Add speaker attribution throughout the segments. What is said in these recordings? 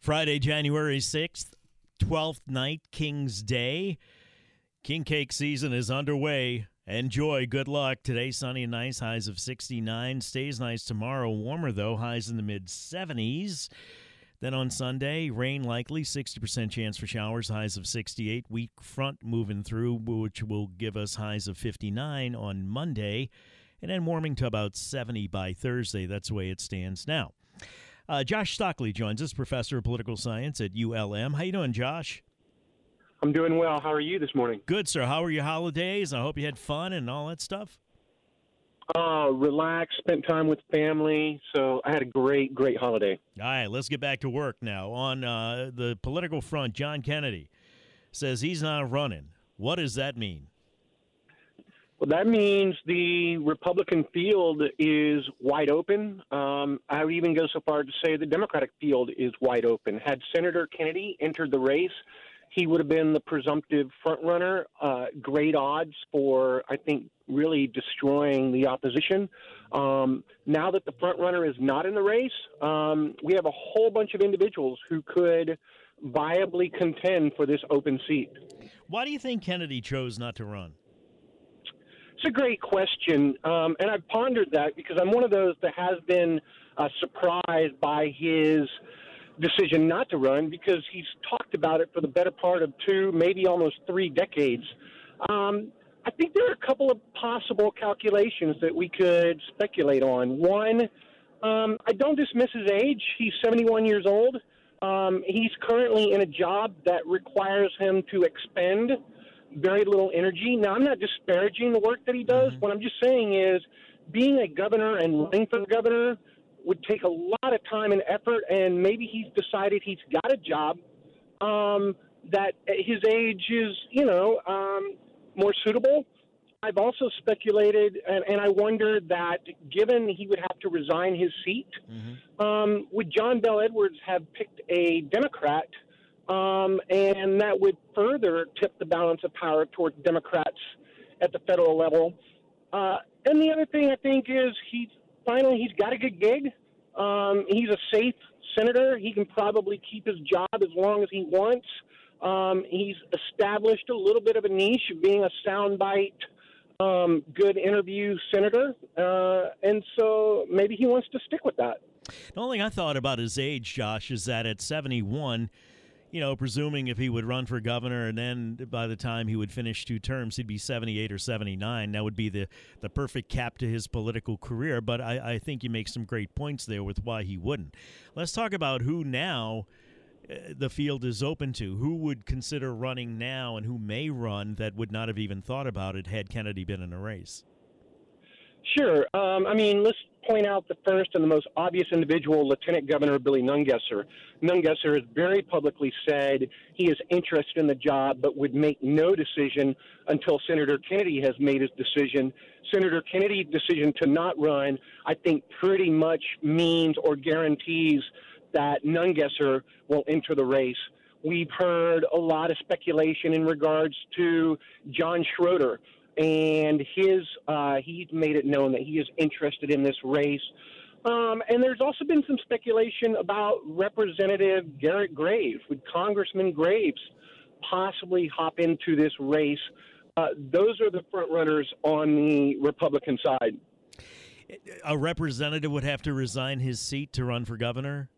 Speaker 1: Friday, January 6th, 12th night, King's Day. King Cake season is underway. Enjoy. Good luck. Today, sunny and nice. Highs of 69. Stays nice tomorrow. Warmer, though. Highs in the mid 70s. Then on Sunday, rain likely. 60% chance for showers. Highs of 68. Weak front moving through, which will give us highs of 59 on Monday. And then warming to about 70 by Thursday. That's the way it stands now. Uh, Josh Stockley joins us, professor of political science at ULM. How you doing, Josh?
Speaker 2: I'm doing well. How are you this morning?
Speaker 1: Good, sir. How were your holidays? I hope you had fun and all that stuff.
Speaker 2: Uh, relaxed, spent time with family. So I had a great, great holiday.
Speaker 1: All right, let's get back to work now. On uh, the political front, John Kennedy says he's not running. What does that mean?
Speaker 2: Well, that means the Republican field is wide open. Um, I would even go so far to say the Democratic field is wide open. Had Senator Kennedy entered the race, he would have been the presumptive frontrunner. Uh, great odds for, I think, really destroying the opposition. Um, now that the frontrunner is not in the race, um, we have a whole bunch of individuals who could viably contend for this open seat.
Speaker 1: Why do you think Kennedy chose not to run?
Speaker 2: It's a great question, um, and I've pondered that because I'm one of those that has been uh, surprised by his decision not to run because he's talked about it for the better part of two, maybe almost three decades. Um, I think there are a couple of possible calculations that we could speculate on. One, um, I don't dismiss his age. He's 71 years old. Um, he's currently in a job that requires him to expend very little energy. Now, I'm not disparaging the work that he does. Mm-hmm. What I'm just saying is being a governor and running for governor would take a lot of time and effort, and maybe he's decided he's got a job um, that at his age is, you know, um, more suitable. I've also speculated, and, and, I wonder that given he would have to resign his seat, mm-hmm. um, would John Bell Edwards have picked a Democrat – um, and that would further tip the balance of power towards Democrats at the federal level. Uh, and the other thing I think is he's finally he's got a good gig. Um, he's a safe senator. He can probably keep his job as long as he wants. Um, he's established a little bit of a niche of being a soundbite, um, good interview senator, uh, and so maybe he wants to stick with that.
Speaker 1: The only thing I thought about his age, Josh, is that at 71, you know, presuming if he would run for governor and then by the time he would finish two terms, he'd be 78 or 79. That would be the, the perfect cap to his political career. But I, I think you make some great points there with why he wouldn't. Let's talk about who now uh, the field is open to. Who would consider running now and who may run that would not have even thought about it had Kennedy been in a race?
Speaker 2: Sure. Um, I mean, let's point out the first and the most obvious individual, Lieutenant Governor Billy Nungesser. Nungesser has very publicly said he is interested in the job but would make no decision until Senator Kennedy has made his decision. Senator Kennedy's decision to not run, I think, pretty much means or guarantees that Nungesser will enter the race. We've heard a lot of speculation in regards to John Schroder and his uh, he's made it known that he is interested in this race. Um, and there's also been some speculation about Representative Garrett Graves. Would Congressman Graves possibly hop into this race? Uh, those are the front runners on the Republican side.
Speaker 1: A representative would have to resign his seat to run for governor?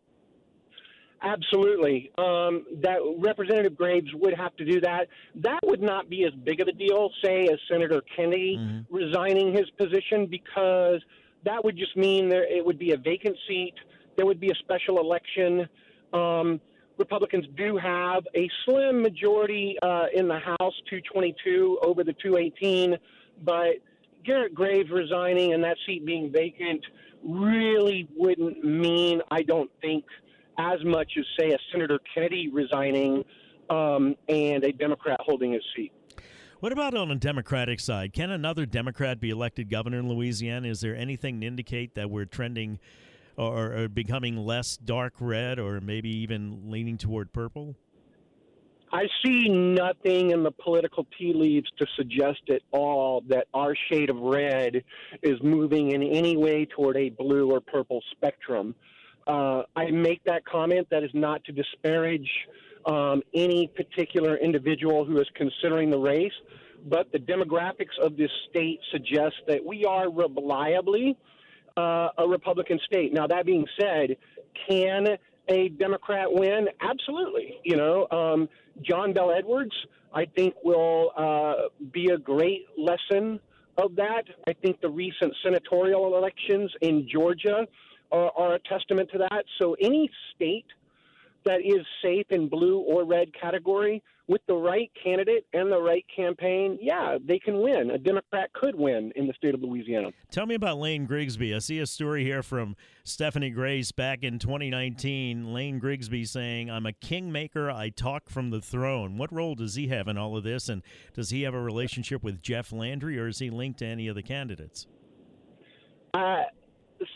Speaker 2: Absolutely. Um, that Representative Graves would have to do that. That would not be as big of a deal, say, as Senator Kennedy mm-hmm. resigning his position, because that would just mean there it would be a vacant seat. There would be a special election. Um, Republicans do have a slim majority uh, in the House, 222 over the 218, but Garrett Graves resigning and that seat being vacant really wouldn't mean, I don't think, as much as, say, a Senator Kennedy resigning um, and a Democrat holding his seat.
Speaker 1: What about on the Democratic side? Can another Democrat be elected governor in Louisiana? Is there anything to indicate that we're trending or, or becoming less dark red or maybe even leaning toward purple?
Speaker 2: I see nothing in the political tea leaves to suggest at all that our shade of red is moving in any way toward a blue or purple spectrum. Uh, I make that comment that is not to disparage um, any particular individual who is considering the race, but the demographics of this state suggest that we are reliably uh, a Republican state. Now, that being said, can a Democrat win? Absolutely. You know, um, John Bell Edwards, I think, will uh, be a great lesson of that. I think the recent senatorial elections in Georgia are, are a testament to that. So, any state that is safe in blue or red category with the right candidate and the right campaign, yeah, they can win. A Democrat could win in the state of Louisiana.
Speaker 1: Tell me about Lane Grigsby. I see a story here from Stephanie Grace back in 2019. Lane Grigsby saying, I'm a kingmaker. I talk from the throne. What role does he have in all of this? And does he have a relationship with Jeff Landry or is he linked to any of the candidates?
Speaker 2: Uh,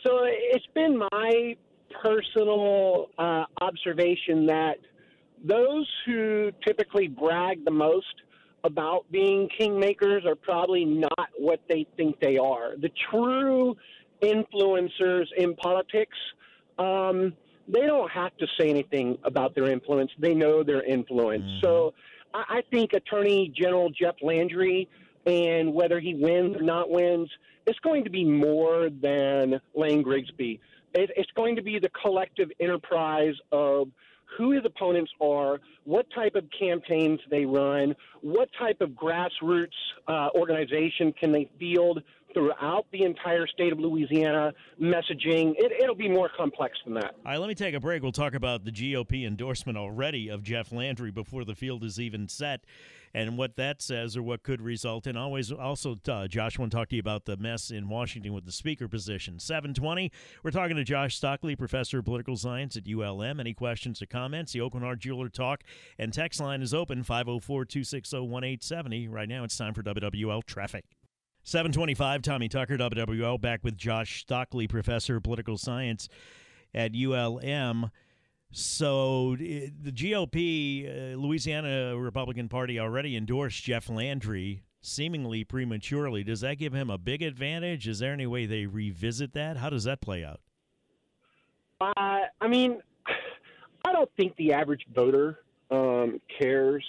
Speaker 2: so it's been my personal uh, observation that those who typically brag the most about being kingmakers are probably not what they think they are. The true influencers in politics, um, they don't have to say anything about their influence. They know their influence. Mm-hmm. So I, I think Attorney General Jeff Landry, and whether he wins or not wins, it's going to be more than Lane Grigsby. It, it's going to be the collective enterprise of who his opponents are, what type of campaigns they run, what type of grassroots uh, organization can they field throughout the entire state of Louisiana, messaging. It, will be more complex than that.
Speaker 1: All right, let me take a break. We'll talk about the GOP endorsement already of Jeff Landry before the field is even set and what that says or what could result in. Always also, uh, Josh, want to talk to you about the mess in Washington with the speaker position. 720, we're talking to Josh Stockley, professor of political science at ULM. Any questions or comments? The Hart Jeweler Talk and text line is open 504 260 1870. Right now, it's time for WWL Traffic. 725, Tommy Tucker, WWL, back with Josh Stockley, professor of political science at ULM. So the GOP, uh, Louisiana Republican Party, already endorsed Jeff Landry seemingly prematurely. Does that give him a big advantage? Is there any way they revisit that? How does that play out?
Speaker 2: Uh, I mean, I don't think the average voter um, cares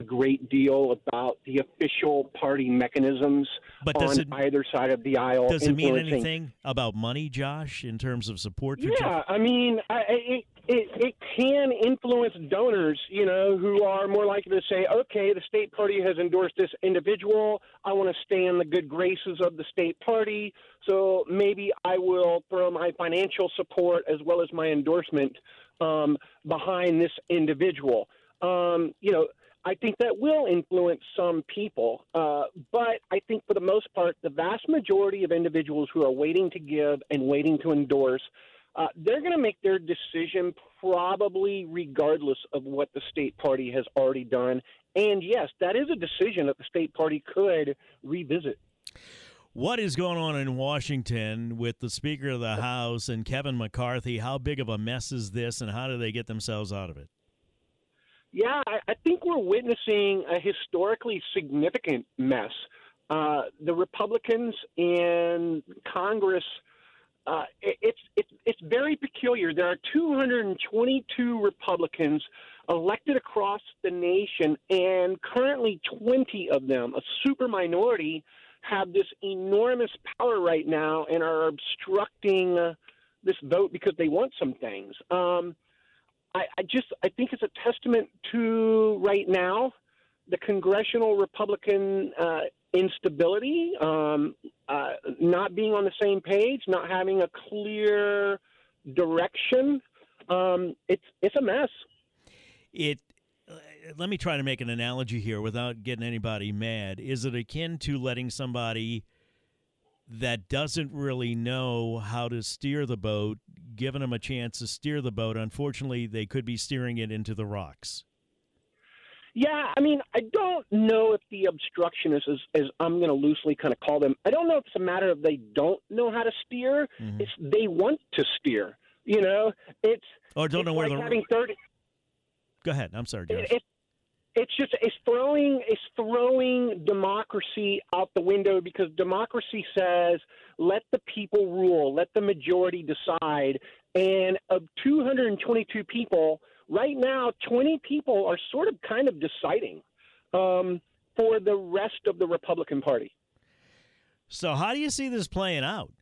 Speaker 2: a great deal about the official party mechanisms but on it, either side of the aisle.
Speaker 1: Does it mean anything about money, Josh, in terms of support?
Speaker 2: yeah,
Speaker 1: Jeff?
Speaker 2: I mean, I, it, it, it can influence donors, you know, who are more likely to say, okay, the state party has endorsed this individual. I want to stay in the good graces of the state party. So maybe I will throw my financial support as well as my endorsement um, behind this individual. Um, you know, I think that will influence some people, uh, but I think for the most part, the vast majority of individuals who are waiting to give and waiting to endorse, uh, they're going to make their decision probably regardless of what the state party has already done. And yes, that is a decision that the state party could revisit.
Speaker 1: What is going on in Washington with the Speaker of the House and Kevin McCarthy? How big of a mess is this, and how do they get themselves out of it?
Speaker 2: Yeah, I, I think we're witnessing a historically significant mess. Uh, the Republicans in Congress, uh, it, it's it's it's very peculiar. There are 222 Republicans elected across the nation, and currently 20 of them, a super minority, have this enormous power right now and are obstructing uh, this vote because they want some things. Um, I, I just I think it's a testament to right now the congressional Republican uh, instability, um, uh, not being on the same page, not having a clear direction. Um, it's it's a mess.
Speaker 1: It. Uh, let me try to make an analogy here without getting anybody mad. Is it akin to letting somebody that doesn't really know how to steer the boat, giving them a chance to steer the boat. Unfortunately, they could be steering it into the rocks.
Speaker 2: Yeah, I mean, I don't know if the obstructionists, as, as I'm going to loosely kind of call them, I don't know if it's a matter of they don't know how to steer. Mm-hmm. It's they want to steer. You know, it's
Speaker 1: or don't
Speaker 2: know
Speaker 1: where
Speaker 2: like
Speaker 1: the
Speaker 2: having 30.
Speaker 1: Go ahead. I'm sorry, Josh.
Speaker 2: It, it's just it's throwing it's throwing democracy out the window because democracy says let the people rule, let the majority decide. And of 222 people, right now, 20 people are sort of kind of deciding um, for the rest of the Republican Party.
Speaker 1: So, how do you see this playing out?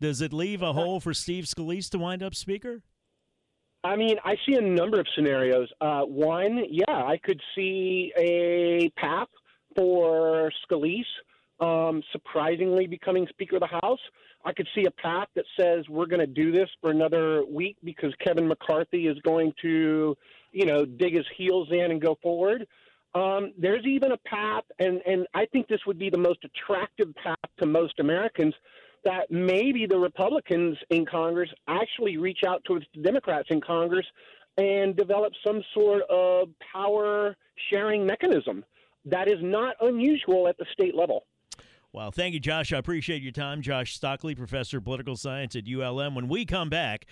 Speaker 1: Does it leave a hole for Steve Scalise to wind up Speaker?
Speaker 2: I mean, I see a number of scenarios. Uh, one, yeah, I could see a path for Scalise um, surprisingly becoming Speaker of the House. I could see a path that says we're going to do this for another week because Kevin McCarthy is going to, you know, dig his heels in and go forward. Um, there's even a path, and, and I think this would be the most attractive path to most Americans that maybe the Republicans in Congress actually reach out to the Democrats in Congress and develop some sort of power sharing mechanism. That is not unusual at the state level.
Speaker 1: Well, thank you, Josh. I appreciate your time. Josh Stockley, professor of political science at ULM. When we come back,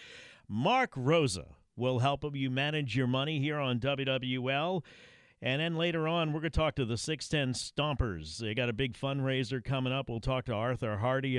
Speaker 1: Mark Rosa will help you manage your money here on WWL. And then later on, we're going to talk to the 610 Stompers. They got a big fundraiser coming up. We'll talk to Arthur Hardy